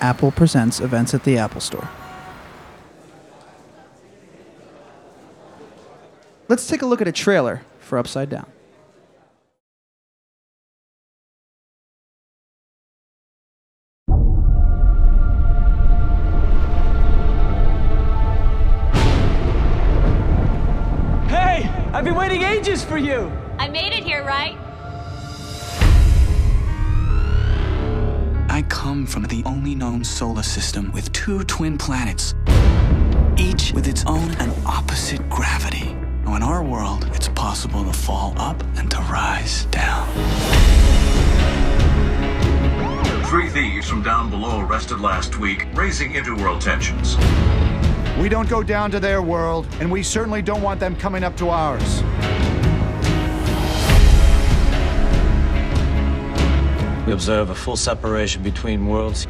Apple presents events at the Apple Store. Let's take a look at a trailer for Upside Down. Solar system with two twin planets, each with its own and opposite gravity. Now, in our world, it's possible to fall up and to rise down. Three thieves from down below arrested last week, raising interworld tensions. We don't go down to their world, and we certainly don't want them coming up to ours. We observe a full separation between worlds.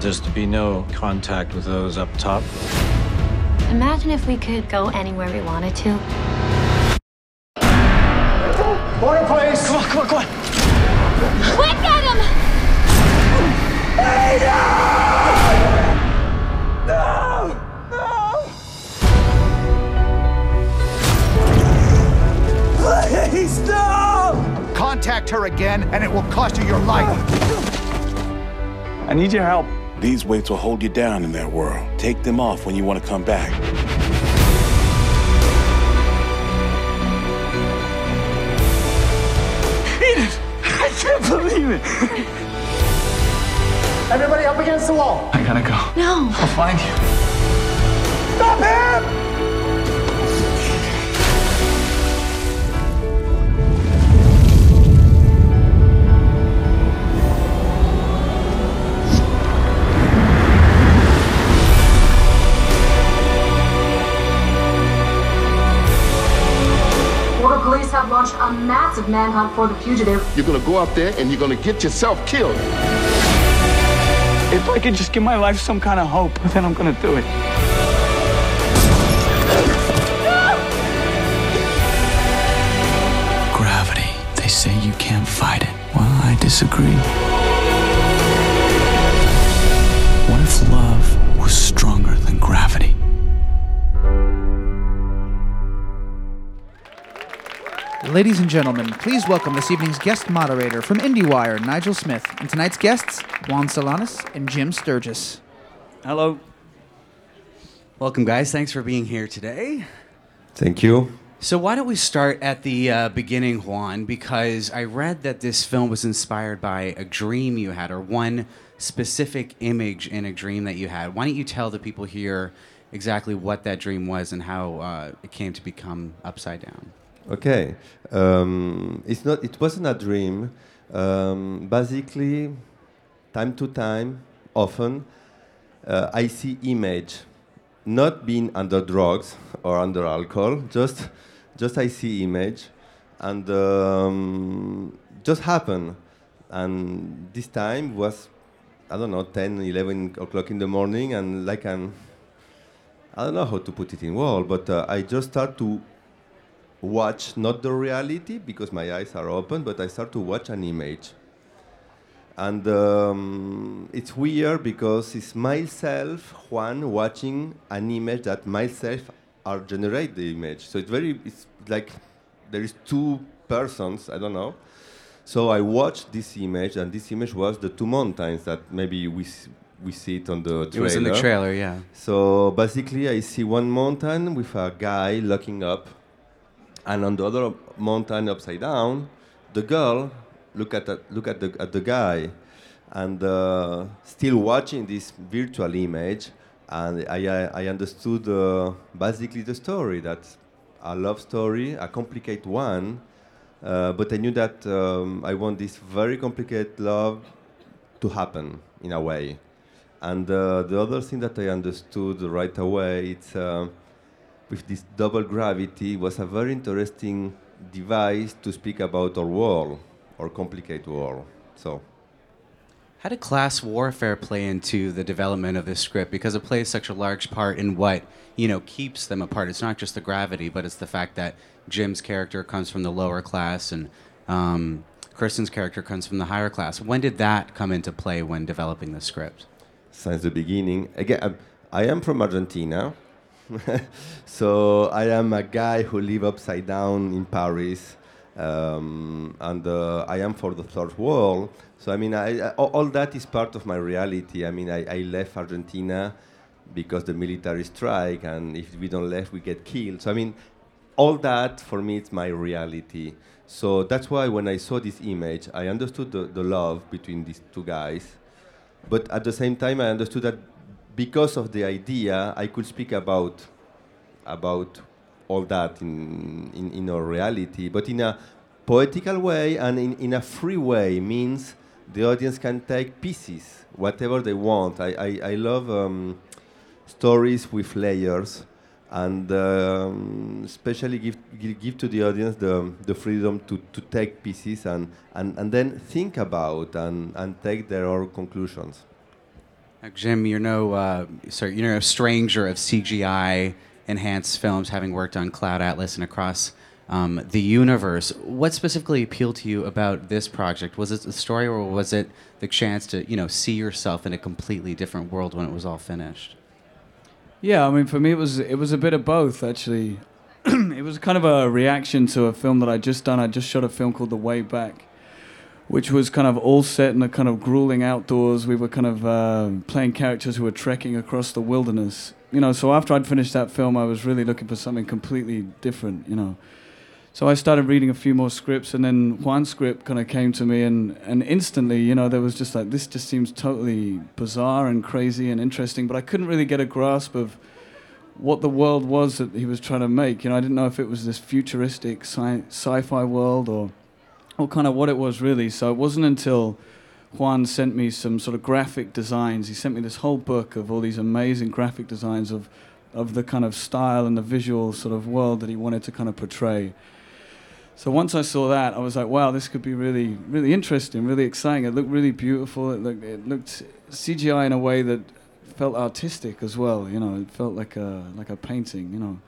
There's to be no contact with those up top. Imagine if we could go anywhere we wanted to. Order, please! Come on, come on, come on. Quick, get him! Please, no! Contact her again, and it will cost you your life. I need your help. These weights will hold you down in their world. Take them off when you want to come back. Edith, I can't believe it. Everybody up against the wall. I gotta go. No. I'll find you. Stop him! Launched a massive manhunt for the fugitive. You're gonna go out there and you're gonna get yourself killed. If I could just give my life some kind of hope, then I'm gonna do it. Gravity. They say you can't fight it. Well, I disagree. Ladies and gentlemen, please welcome this evening's guest moderator from IndieWire, Nigel Smith, and tonight's guests, Juan Solanas and Jim Sturgess. Hello. Welcome, guys. Thanks for being here today. Thank you. So, why don't we start at the uh, beginning, Juan? Because I read that this film was inspired by a dream you had, or one specific image in a dream that you had. Why don't you tell the people here exactly what that dream was and how uh, it came to become Upside Down? Okay. Um, it's not. It wasn't a dream. Um, basically, time to time, often, uh, I see image, not being under drugs or under alcohol. Just, just I see image, and um, just happen. And this time was, I don't know, 10, 11 o'clock in the morning, and like an, I don't know how to put it in word, but uh, I just start to watch not the reality because my eyes are open, but I start to watch an image. And um, it's weird because it's myself, Juan, watching an image that myself are generate the image. So it's very, it's like there is two persons, I don't know. So I watched this image, and this image was the two mountains that maybe we s- we see it on the trailer. It was in the trailer, yeah. So basically, I see one mountain with a guy looking up, and on the other mountain upside down, the girl look at the, look at the at the guy, and uh, still watching this virtual image, and I I, I understood uh, basically the story that a love story, a complicated one, uh, but I knew that um, I want this very complicated love to happen in a way. And uh, the other thing that I understood right away, it's uh, with this double gravity was a very interesting device to speak about our world, our complicated world. So How did class warfare play into the development of this script? Because it plays such a large part in what you know keeps them apart. It's not just the gravity, but it's the fact that Jim's character comes from the lower class and um, Kristen's character comes from the higher class. When did that come into play when developing the script? since the beginning. Again, I'm, I am from Argentina, so I am a guy who live upside down in Paris, um, and uh, I am for the third world. So I mean, I, all that is part of my reality. I mean, I, I left Argentina because the military strike, and if we don't left, we get killed. So I mean, all that for me it's my reality. So that's why when I saw this image, I understood the, the love between these two guys, but at the same time, I understood that because of the idea, I could speak about about all that in, in, in our reality, but in a poetical way and in, in a free way means the audience can take pieces, whatever they want. I, I, I love um, stories with layers and um, especially give, give, to the audience the, the freedom to, to take pieces and, and, and then think about and, and take their own conclusions. Now, Jim, you're no uh, sorry, you're no stranger of CGI enhanced films, having worked on Cloud Atlas and across um, the universe. What specifically appealed to you about this project? Was it the story, or was it the chance to you know see yourself in a completely different world when it was all finished? Yeah, I mean, for me, it was it was a bit of both actually. it was kind of a reaction to a film that I just done. I just shot a film called The Way Back, which was kind of all set in a kind of grueling outdoors. We were kind of uh, playing characters who were trekking across the wilderness. You know, so after I'd finished that film, I was really looking for something completely different. You know, so I started reading a few more scripts, and then Juan's script kind of came to me, and, and instantly, you know, there was just like, this just seems totally bizarre and crazy and interesting, but I couldn't really get a grasp of what the world was that he was trying to make. You know, I didn't know if it was this futuristic sci- sci-fi world or, or kind of what it was really. So it wasn't until Juan sent me some sort of graphic designs. He sent me this whole book of all these amazing graphic designs of, of the kind of style and the visual sort of world that he wanted to kind of portray. So once I saw that, I was like, wow, this could be really, really interesting, really exciting. It looked really beautiful. It looked, it looked CGI in a way that felt artistic as well. You know, it felt like a like a painting. You know,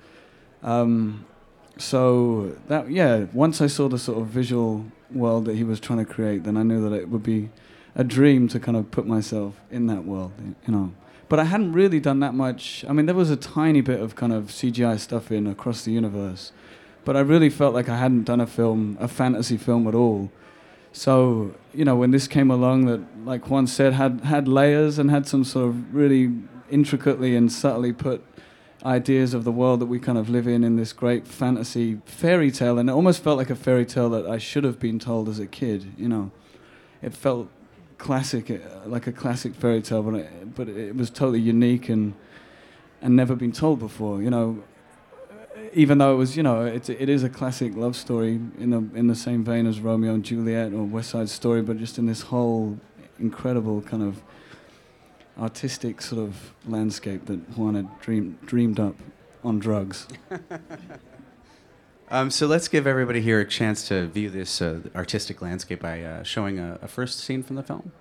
um, so that yeah. Once I saw the sort of visual world that he was trying to create, then I knew that it would be a dream to kind of put myself in that world. You know. But I hadn't really done that much. I mean, there was a tiny bit of kind of CGI stuff in across the universe, but I really felt like I hadn't done a film, a fantasy film at all. So you know, when this came along, that like Juan said, had had layers and had some sort of really intricately and subtly put ideas of the world that we kind of live in in this great fantasy fairy tale, and it almost felt like a fairy tale that I should have been told as a kid. You know, it felt classic, uh, like a classic fairy tale, but it, but it was totally unique and and never been told before. You know, even though it was, you know, it, it is a classic love story in the in the same vein as Romeo and Juliet or West Side Story, but just in this whole incredible kind of artistic sort of landscape that Juan had dreamed dreamed up on drugs. Um, so let's give everybody here a chance to view this uh, artistic landscape by uh, showing a, a first scene from the film.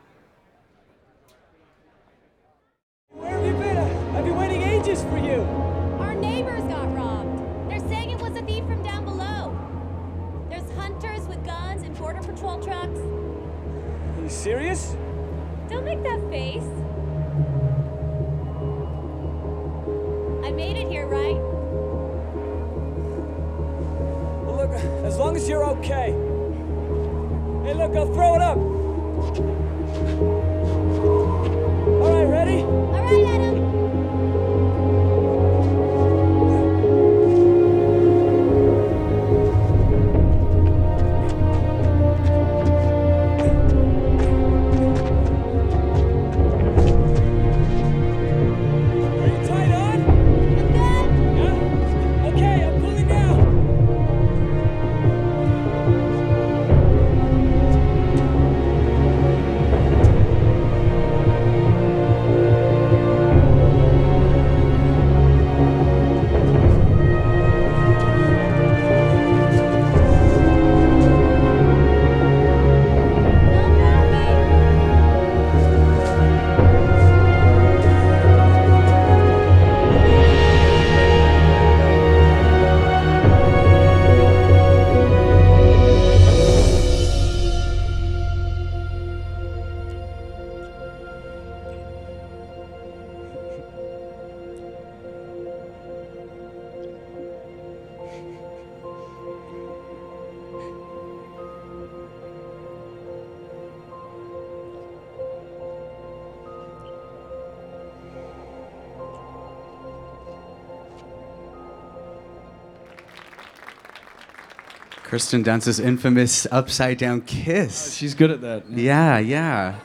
Kristen Dunst's infamous upside down kiss. She's good at that. Yeah, yeah.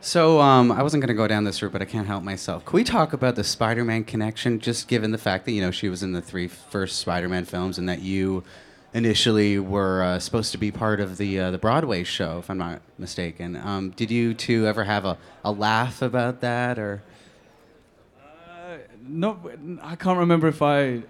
So um, I wasn't going to go down this route, but I can't help myself. Can we talk about the Spider-Man connection, just given the fact that you know she was in the three first Spider-Man films, and that you initially were uh, supposed to be part of the uh, the Broadway show, if I'm not mistaken. Um, did you two ever have a, a laugh about that, or? No, I can't remember if I.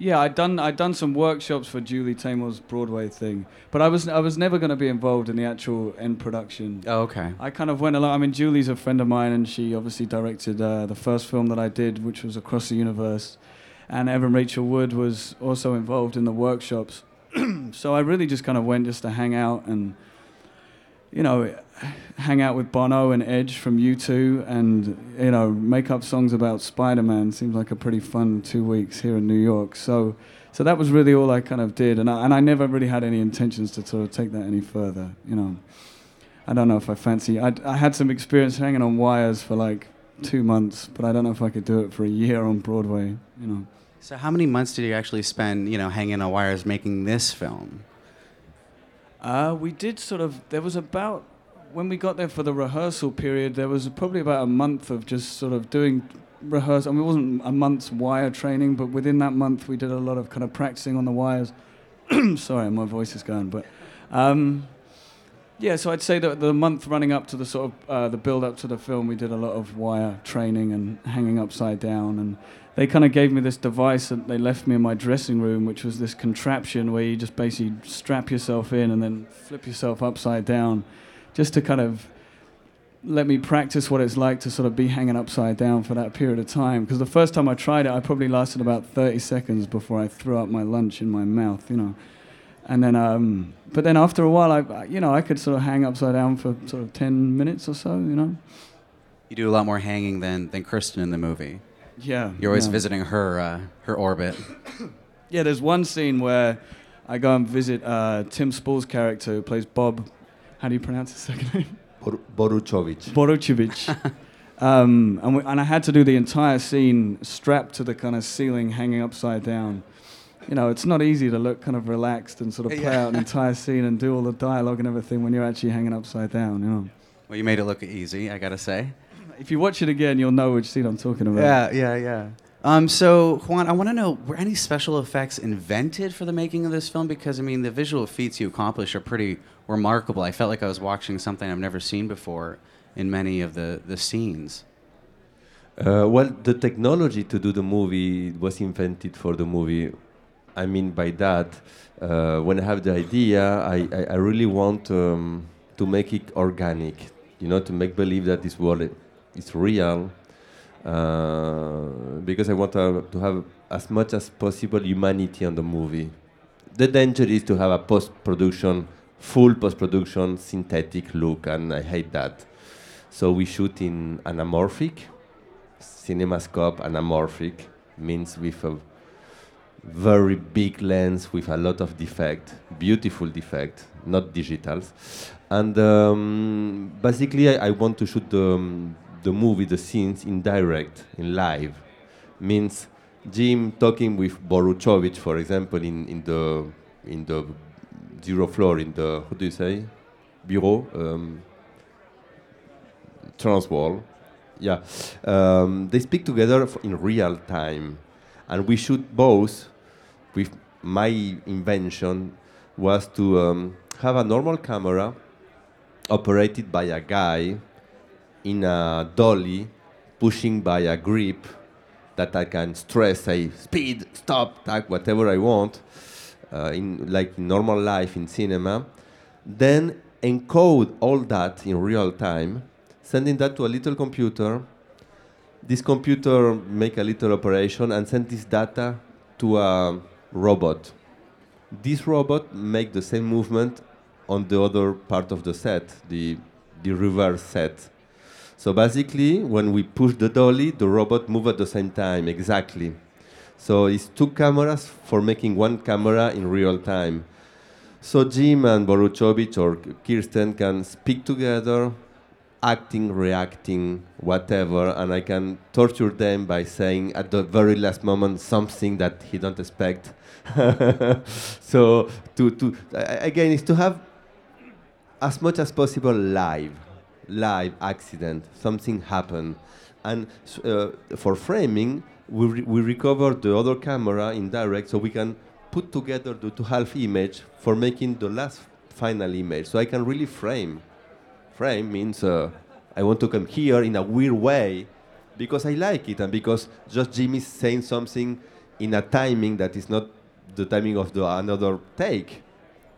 Yeah, I'd done I'd done some workshops for Julie Taymor's Broadway thing, but I was I was never going to be involved in the actual end production. Oh, okay. I kind of went along. I mean, Julie's a friend of mine, and she obviously directed uh, the first film that I did, which was Across the Universe, and Evan Rachel Wood was also involved in the workshops. so I really just kind of went just to hang out and, you know, hang out with Bono and Edge from U2 and, you know, make up songs about Spider-Man. Seems like a pretty fun two weeks here in New York. So, so that was really all I kind of did. And I, and I never really had any intentions to sort of take that any further, you know. I don't know if I fancy. I, I had some experience hanging on wires for like two months, but I don't know if I could do it for a year on Broadway, you know. So how many months did you actually spend, you know, hanging on wires making this film? Uh, we did sort of. There was about when we got there for the rehearsal period. There was probably about a month of just sort of doing rehearsal. I mean, it wasn't a month's wire training, but within that month, we did a lot of kind of practicing on the wires. Sorry, my voice is going, but. Um, yeah, so I'd say that the month running up to the sort of uh, the build up to the film, we did a lot of wire training and hanging upside down, and they kind of gave me this device that they left me in my dressing room, which was this contraption where you just basically strap yourself in and then flip yourself upside down, just to kind of let me practice what it's like to sort of be hanging upside down for that period of time. Because the first time I tried it, I probably lasted about 30 seconds before I threw up my lunch in my mouth, you know. And then, um, but then after a while, I, you know, I could sort of hang upside down for sort of 10 minutes or so, you know. You do a lot more hanging than, than Kristen in the movie. Yeah. You're always yeah. visiting her uh, her orbit. Yeah, there's one scene where I go and visit uh, Tim Spall's character who plays Bob. How do you pronounce his second name? Bor- Boruchovich. Boruchovich. um, and, we, and I had to do the entire scene strapped to the kind of ceiling, hanging upside down. You know, it's not easy to look kind of relaxed and sort of play Yeah. out an entire scene and do all the dialogue and everything when you're actually hanging upside down. You know. Well, you made it look easy, I gotta say. If you watch it again, you'll know which scene I'm talking about. Yeah, yeah, yeah. Um, so Juan, I want to know were any special effects invented for the making of this film? Because I mean, the visual feats you accomplished are pretty remarkable. I felt like I was watching something I've never seen before in many of the the scenes. Uh, well, the technology to do the movie was invented for the movie. I mean by that, uh, when I have the idea, I, I, I really want um, to make it organic. You know, to make believe that this world i- is real. Uh, because I want to, to have as much as possible humanity on the movie. The danger is to have a post production, full post production synthetic look, and I hate that. So we shoot in anamorphic, cinemascope anamorphic means with a very big lens with a lot of defect, beautiful defect, not digitals. And um, basically, I, I want to shoot the, um, the movie, the scenes in direct, in live. Means Jim talking with Boruchovich, for example, in, in the in the zero floor, in the how do you say, bureau, um, TransWorld. Yeah, um, they speak together in real time, and we shoot both. With my invention was to um, have a normal camera operated by a guy in a dolly, pushing by a grip that I can stress, say speed, stop, tag, whatever I want, uh, in like normal life in cinema. Then encode all that in real time, sending that to a little computer. This computer make a little operation and send this data to a robot. This robot make the same movement on the other part of the set, the the reverse set. So basically, when we push the dolly, the robot move at the same time exactly. So it's two cameras for making one camera in real time. So Jim and Boruchovich or Kirsten can speak together, acting, reacting, whatever, and I can torture them by saying at the very last moment something that he don't expect. so to to again is to have as much as possible live, live accident, something happened, and uh, for framing we re- we recover the other camera in direct so we can put together the two half image for making the last final image. So I can really frame frame means uh, I want to come here in a weird way because I like it and because just Jimmy's saying something in a timing that is not the timing of the another take.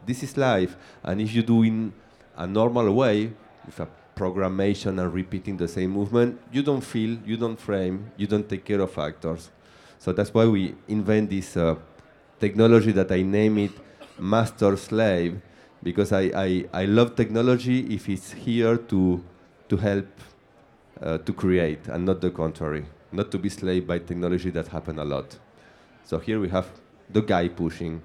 This is life, and if you do in a normal way with a programmation and repeating the same movement, you don't feel, you don't frame, you don't take care of actors. So that's why we invent this uh, technology that I name it master slave because I, I, I love technology if it's here to, to help uh, to create and not the contrary, not to be slave by technology that happen a lot. So here we have the guy pushing.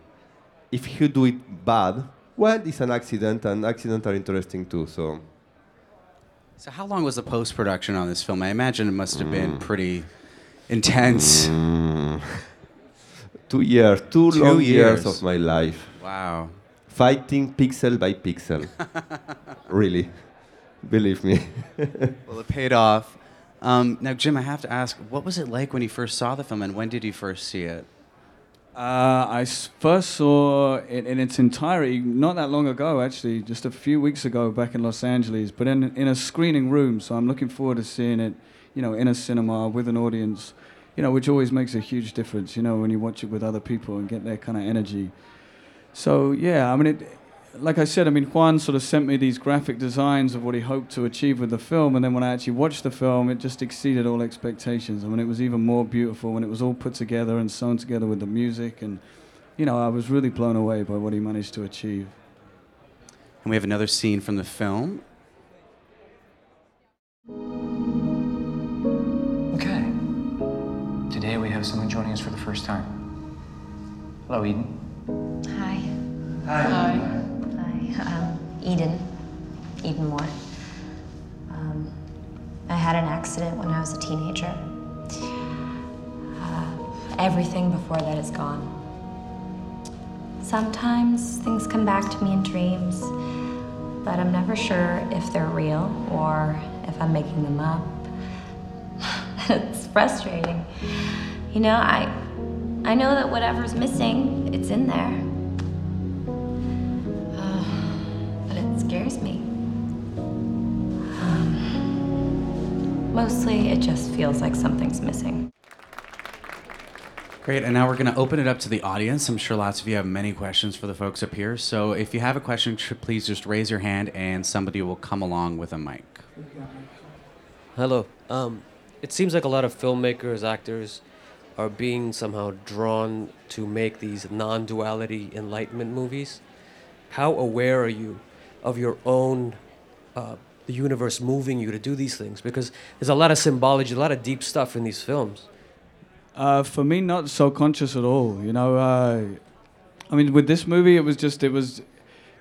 If you do it bad, well, it's an accident, and accidents are interesting too. So So how long was the post production on this film? I imagine it must have Mm. been pretty intense. two years, two, Two long years. years. of my life. Wow. Fighting pixel by pixel. really, believe me. Well, it paid off. Um, now, Jim, I have to ask, what was it like when you first saw the film, and when did you first see it? Uh, I first saw it in its entirety not that long ago, actually, just a few weeks ago back in Los Angeles, but in, in a screening room. So I'm looking forward to seeing it, you know, in a cinema with an audience, you know, which always makes a huge difference, you know, when you watch it with other people and get their kind of energy. So yeah, I mean, it, like I said, I mean, Juan sort of sent me these graphic designs of what he hoped to achieve with the film, and then when I actually watched the film, it just exceeded all expectations. I mean, it was even more beautiful when it was all put together and sewn together with the music, and you know, I was really blown away by what he managed to achieve. And we have another scene from the film. Okay. Today we have someone joining us for the first time. Hello, Eden. Hi. Hi. Hi. Um, Eden. Eden Moore. Um, I had an accident when I was a teenager. Uh, everything before that is gone. Sometimes things come back to me in dreams, but I'm never sure if they're real or if I'm making them up. it's frustrating. You know, I I know that whatever's missing, it's in there. But me. Um, mostly, it just feels like something's missing. Great, and now we're going to open it up to the audience. I'm sure lots of you have many questions for the folks up here. So if you have a question, please just raise your hand and somebody will come along with a mic. Hello. Um, it seems like a lot of filmmakers, actors, are being somehow drawn to make these non-duality enlightenment movies. How aware are you of your own, uh, the universe moving you to do these things? Because there's a lot of symbology, a lot of deep stuff in these films. Uh, for me, not so conscious at all. You know, uh, I mean, with this movie, it was just, it was,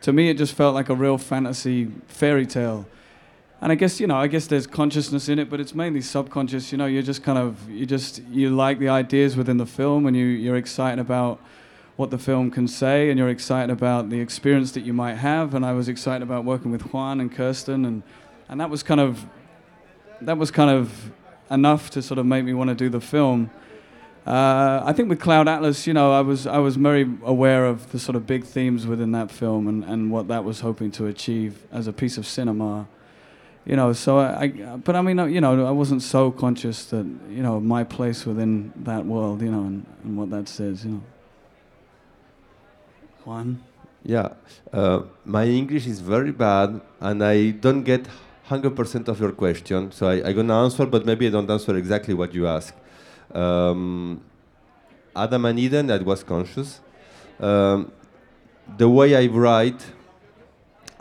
to me, it just felt like a real fantasy fairy tale. And I guess, you know, I guess there's consciousness in it, but it's mainly subconscious. You know, you're just kind of, you just, you like the ideas within the film and you, you're excited about what the film can say and you're excited about the experience that you might have. And I was excited about working with Juan and Kirsten and, and that was kind of, that was kind of enough to sort of make me want to do the film. Uh, I think with Cloud Atlas, you know, I was I was very aware of the sort of big themes within that film and, and what that was hoping to achieve as a piece of cinema. You know, so I, I but I mean, you know, I wasn't so conscious that you know my place within that world, you know, and, and what that says, you know. Juan. Yeah, uh, my English is very bad, and I don't get 100% of your question. So I, I'm gonna answer, but maybe I don't answer exactly what you ask. Um, Adam and Eden, that was conscious. Um, the way I write,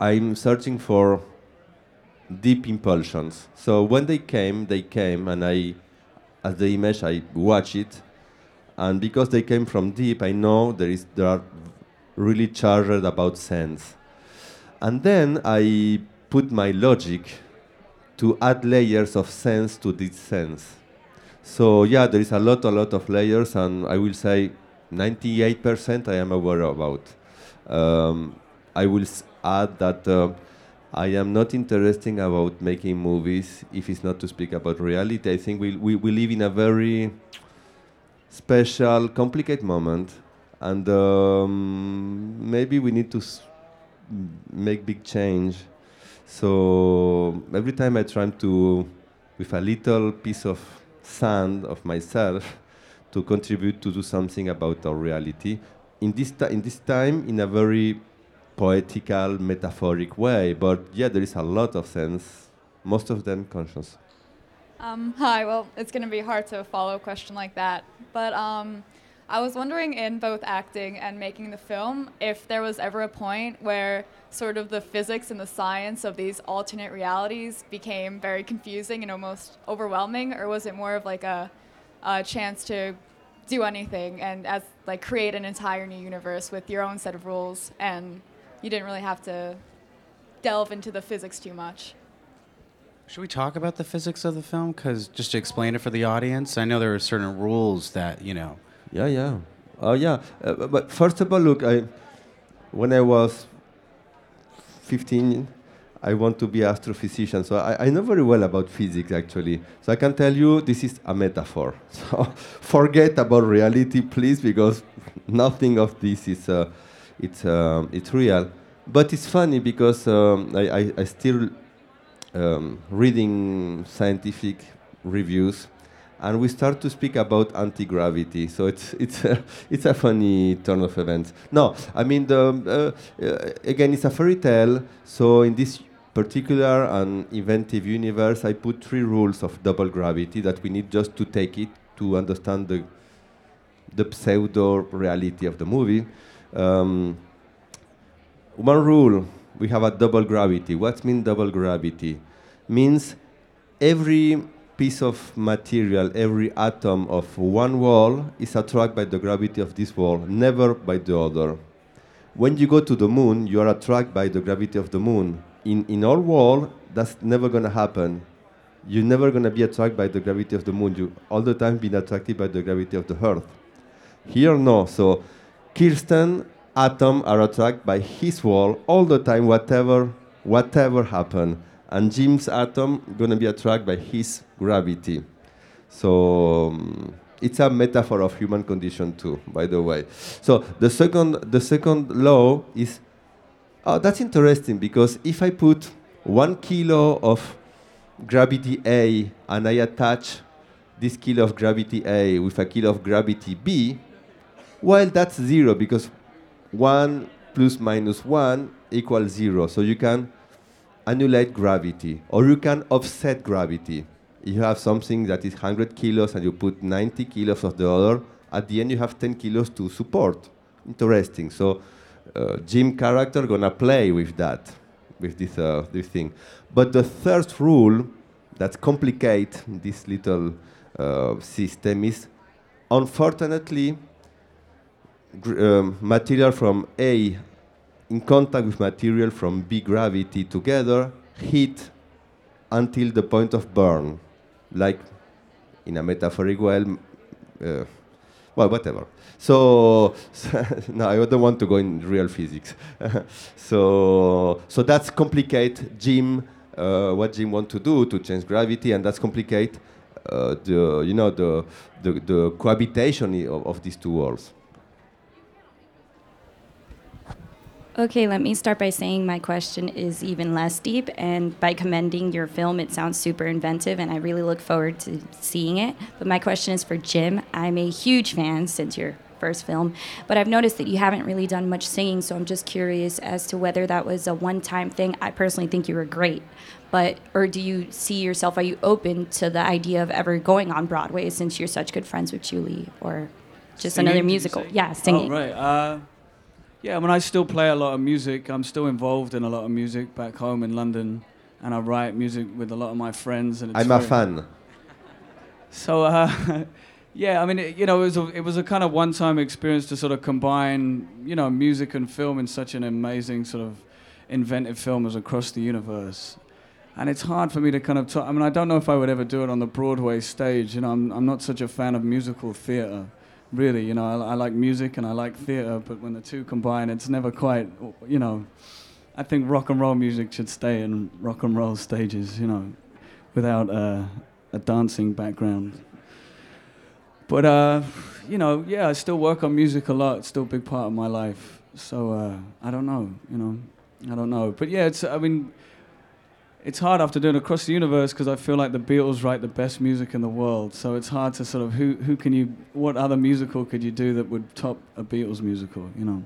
I'm searching for deep impulsions. So when they came, they came, and I, as the image, I watch it, and because they came from deep, I know there is there are really charged about sense. And then I put my logic to add layers of sense to this sense. So yeah, there is a lot, a lot of layers, and I will say 98% I am aware about. Um, I will add that uh, I am not interested about making movies if it's not to speak about reality. I think we, we, we live in a very special, complicated moment, and um, maybe we need to make big change. So every time I try to, with a little piece of sand of myself, to contribute to do something about our reality. In this, in this time, in a very poetical, metaphoric way, but yeah, there is a lot of sense, most of them conscious. Um, hi, well, it's going to be hard to follow a question like that. But um, I was wondering in both acting and making the film if there was ever a point where sort of the physics and the science of these alternate realities became very confusing and almost overwhelming, or was it more of like a, a chance to do anything and as like create an entire new universe with your own set of rules and you didn't really have to delve into the physics too much? Should we talk about the physics of the film? Because just to explain it for the audience, I know there are certain rules that you know. Yeah, yeah. Oh, yeah. Uh, but first of all, look, I, when I was 15, I want to be astrophysician. So I, I know very well about physics, actually. So I can tell you this is a metaphor. So forget about reality, please, because nothing of this is uh, it's um, it's real. But it's funny because um, I, I, I still um, reading scientific reviews, and we start to speak about anti-gravity. So it's it's a, it's a funny turn of events. No, I mean the uh, uh, again it's a fairy tale. So in this particular and inventive universe, I put three rules of double gravity that we need just to take it to understand the the pseudo reality of the movie. Um, one rule we have a double gravity. What means double gravity? Means every piece of material, every atom of one wall is attracted by the gravity of this wall, never by the other. When you go to the moon, you are attracted by the gravity of the moon. In, in our world, that's never going to happen. You're never going to be attracted by the gravity of the moon. You all the time been attracted by the gravity of the earth. Here, no. So, Kirsten atom are attracted by his wall all the time, whatever whatever happen. And Jim's atom gonna be attracted by his gravity. So um, it's a metaphor of human condition too, by the way. So the second the second law is oh that's interesting because if I put one kilo of gravity A and I attach this kilo of gravity A with a kilo of gravity B, well that's zero because 1 plus minus 1 equals 0. So you can annulate gravity or you can offset gravity. You have something that is 100 kilos and you put 90 kilos of the other, at the end you have 10 kilos to support. Interesting. So uh, Jim character gonna play with that, with this, uh, this thing. But the third rule that complicate this little uh, system is, unfortunately, um, material from A in contact with material from B gravity together heat until the point of burn, like in a metaphoric way. m- Uh, well, whatever. So, no, I don't want to go in real physics. so, so that's complicate Jim, uh, what Jim want to do to change gravity, and that's complicate uh, the, you know, the, the, the cohabitation of, of these two worlds. Okay, let me start by saying my question is even less deep, and by commending your film, it sounds super inventive, and I really look forward to seeing it. But my question is for Jim. I'm a huge fan since your first film, but I've noticed that you haven't really done much singing, so I'm just curious as to whether that was a one-time thing. I personally think you were great, but or do you see yourself? Are you open to the idea of ever going on Broadway since you're such good friends with Julie, or just Singing, another musical? Yeah, singing. Oh, right. Uh, yeah, I mean, I still play a lot of music. I'm still involved in a lot of music back home in London, and I write music with a lot of my friends. And it's I'm a fan. So, uh, yeah, I mean, it, you know, it was a, it was a kind of one-time experience to sort of combine, you know, music and film in such an amazing sort of inventive film as Across the Universe. and it's hard for me to kind of talk. I mean, I don't know if I would ever do it on the Broadway stage. You know, I'm I'm not such a fan of musical theater, really. You know, I, I like music and I like theater, but when the two combine, it's never quite. You know, I think rock and roll music should stay in rock and roll stages. You know, without a dancing background. But uh, you know, yeah, I still work on music a lot. It's still a big part of my life. So uh, I don't know. You know, I don't know. But yeah, it's. I mean it's hard after doing across the universe because I feel like the Beatles write the best music in the world. So it's hard to sort of who who can you what other musical could you do that would top a Beatles musical? You know.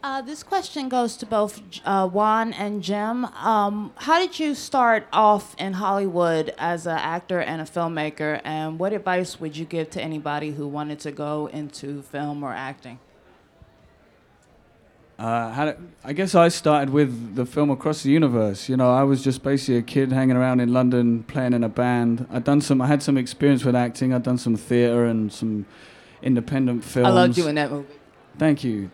Uh, this question goes to both uh, Juan and Jim. Um, how did you start off in Hollywood as an actor and a filmmaker, and what advice would you give to anybody who wanted to go into film or acting? Uh, had it, I guess I started with the film Across the Universe. You know, I was just basically a kid hanging around in London, playing in a band. I'd done some. I had some experience with acting. I'd done some theatre and some independent films. I loved you in that movie. Thank you.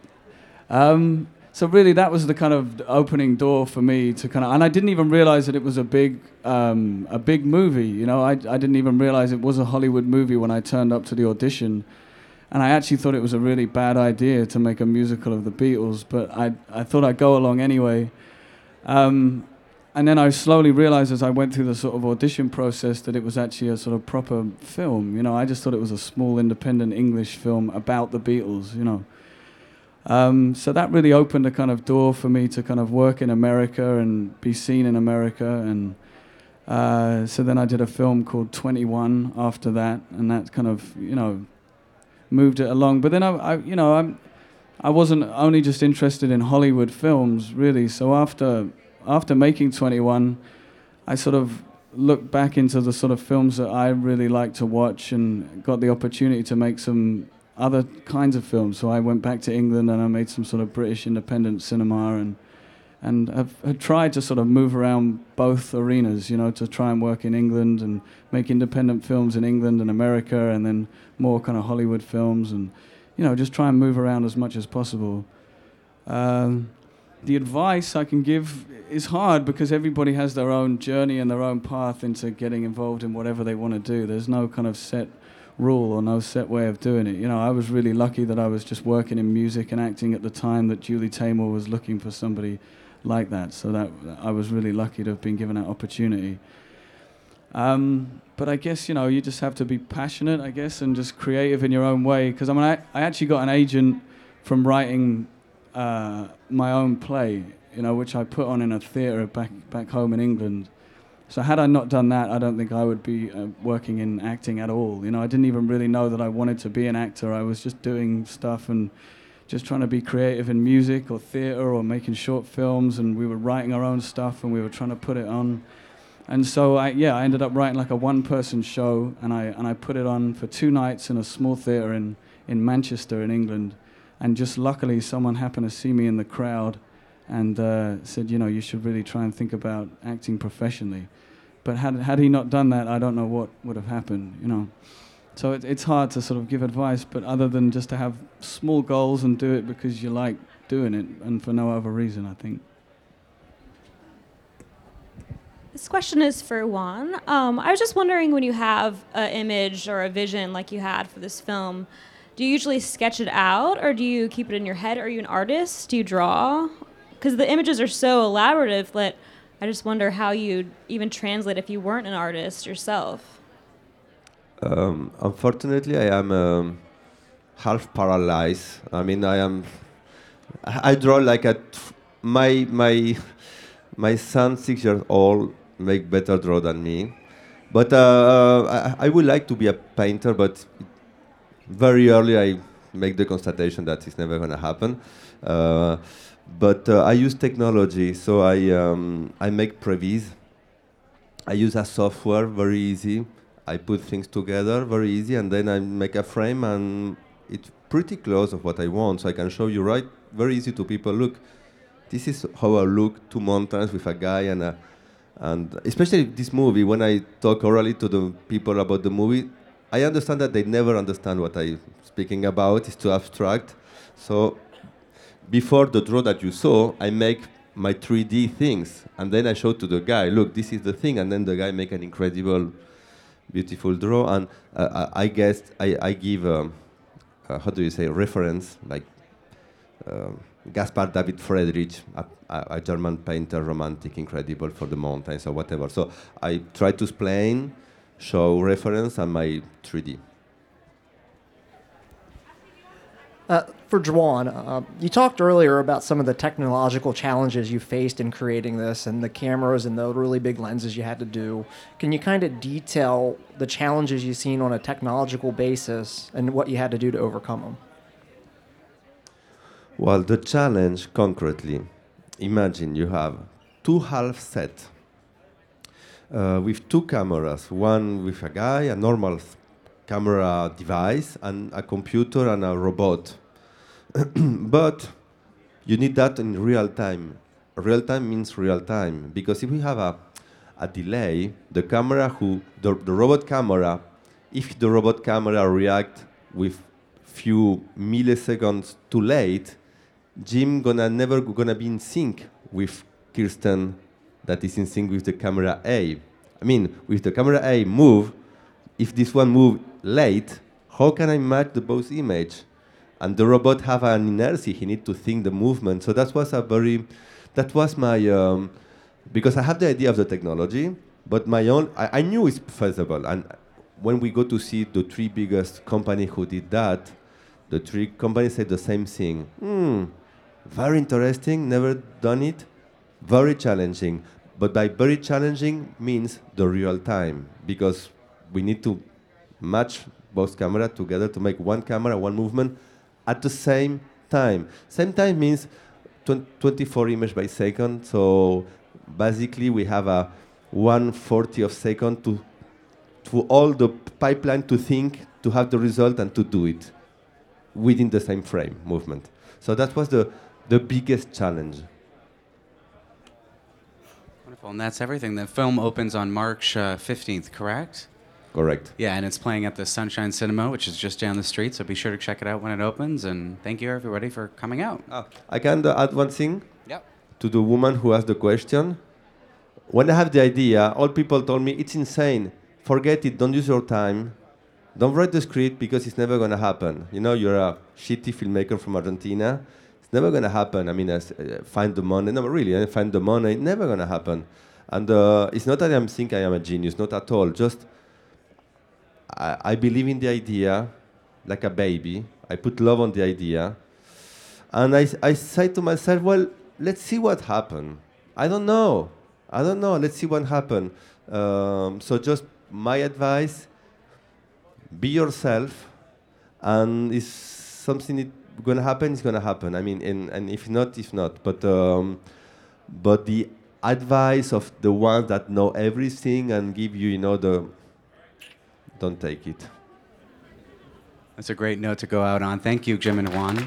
Um, so really, that was the kind of opening door for me to kind of, and I didn't even realize that it was a big, um, a big movie. You know, I, I didn't even realize it was a Hollywood movie when I turned up to the audition and I actually thought it was a really bad idea to make a musical of the Beatles, but I, I thought I'd go along anyway. Um, and then I slowly realized as I went through the sort of audition process that it was actually a sort of proper film. You know, I just thought it was a small independent English film about the Beatles, you know. Um, so that really opened a kind of door for me to kind of work in America and be seen in America. And uh, so then I did a film called 21 after that, and that kind of, you know, moved it along. But then I, I you know, I'm, I wasn't only just interested in Hollywood films really. So after after making 21, I sort of looked back into the sort of films that I really like to watch and got the opportunity to make some other kinds of films. So I went back to England and I made some sort of British independent cinema and and have, have tried to sort of move around both arenas, you know, to try and work in England and make independent films in England and America, and then more kind of Hollywood films, and you know, just try and move around as much as possible. Um, the advice I can give is hard because everybody has their own journey and their own path into getting involved in whatever they want to do. There's no kind of set rule or no set way of doing it. You know, I was really lucky that I was just working in music and acting at the time that Julie Taymor was looking for somebody like that. So that I was really lucky to have been given that opportunity. Um, but I guess you know you just have to be passionate, I guess, and just creative in your own way. Because I mean, I, I actually got an agent from writing uh, my own play, you know, which I put on in a theatre back back home in England. So had I not done that, I don't think I would be uh, working in acting at all. You know, I didn't even really know that I wanted to be an actor. I was just doing stuff and just trying to be creative in music or theater or making short films, and we were writing our own stuff and we were trying to put it on. And so I, yeah, I ended up writing like a one-person show, and I and I put it on for two nights in a small theater in in Manchester in England, and just luckily someone happened to see me in the crowd, and uh, said, you know, you should really try and think about acting professionally. But had had he not done that, I don't know what would have happened, you know. So it, it's hard to sort of give advice, but other than just to have small goals and do it because you like doing it and for no other reason, I think. This question is for Juan. Um, I was just wondering when you have an image or a vision like you had for this film, do you usually sketch it out or do you keep it in your head? Are you an artist? Do you draw? Because the images are so elaborative that I just wonder how you'd even translate if you weren't an artist yourself. Um, unfortunately, I am um, half paralyzed. I mean, I am. I draw like a. My my my son, six years old, make better draw than me. But uh, I, I would like to be a painter, but very early I make the constatation that it's never going to happen. Uh, but uh, I use technology, so I um, I make previs. I use a software, very easy. I put things together very easy, and then I make a frame, and it's pretty close of what I want. So I can show you right, very easy to people. Look, this is how I look two mountains with a guy and a, and especially this movie. When I talk orally to the people about the movie, I understand that they never understand what I'm speaking about. It's too abstract. So before the draw that you saw, I make my 3D things, and then I show to the guy, look, this is the thing, and then the guy make an incredible, beautiful draw, and uh, I guess I, I give, um, uh, how do you say, reference, like um Gaspar David Friedrich, a, a, a German painter, romantic, incredible for the mountains or whatever. So I try to explain, show reference, and my 3D. Uh, for Juan, uh, you talked earlier about some of the technological challenges you faced in creating this and the cameras and the really big lenses you had to do. Can you kind of detail the challenges you've seen on a technological basis and what you had to do to overcome them? Well, the challenge concretely, imagine you have two half sets uh, with two cameras, one with a guy, a normal camera device, and a computer and a robot. but you need that in real time. Real time means real time because if we have a, a delay, the camera who the, the robot camera, if the robot camera react with few milliseconds too late, Jim gonna never gonna be in sync with Kirsten that is in sync with the camera A. I mean, with the camera A move, if this one move late, how can I match the both image? And the robot have an inertia, he need to think the movement. So that was a very, that was my, um, because I have the idea of the technology, but my own, I, I knew it's feasible. And when we go to see the three biggest company who did that, the three companies said the same thing. Hmm, very interesting, never done it, very challenging. But by very challenging means the real time because we need to match both camera together to make one camera, one movement at the same time. Same time means twen- 24 images by second. So basically we have a 140 of second to to all the pipeline to think, to have the result and to do it within the same frame movement. So that was the the biggest challenge. Wonderful, and that's everything. The film opens on March uh, 15th, correct? Correct. Yeah, and it's playing at the Sunshine Cinema, which is just down the street. So be sure to check it out when it opens. And thank you, everybody, for coming out. Oh, I can uh, add one thing Yep. to the woman who asked the question. When I have the idea, all people told me it's insane. Forget it. Don't use your time. Don't write the script because it's never gonna happen. You know, you're a shitty filmmaker from Argentina. It's never gonna happen. I mean, as, uh, find the money. No, really, uh, find the money. Never gonna happen. And uh, it's not that I'm think I am a genius. Not at all. Just I, I believe in the idea, like a baby. I put love on the idea, and I, I say to myself, well, let's see what happens. I don't know. I don't know. Let's see what happens. Um, so just my advice: be yourself, and if something is gonna happen, it's gonna happen. I mean, and, and if not, if not. But um, but the advice of the ones that know everything and give you, you know, the don't take it. That's a great note to go out on. Thank you, Jim and Juan.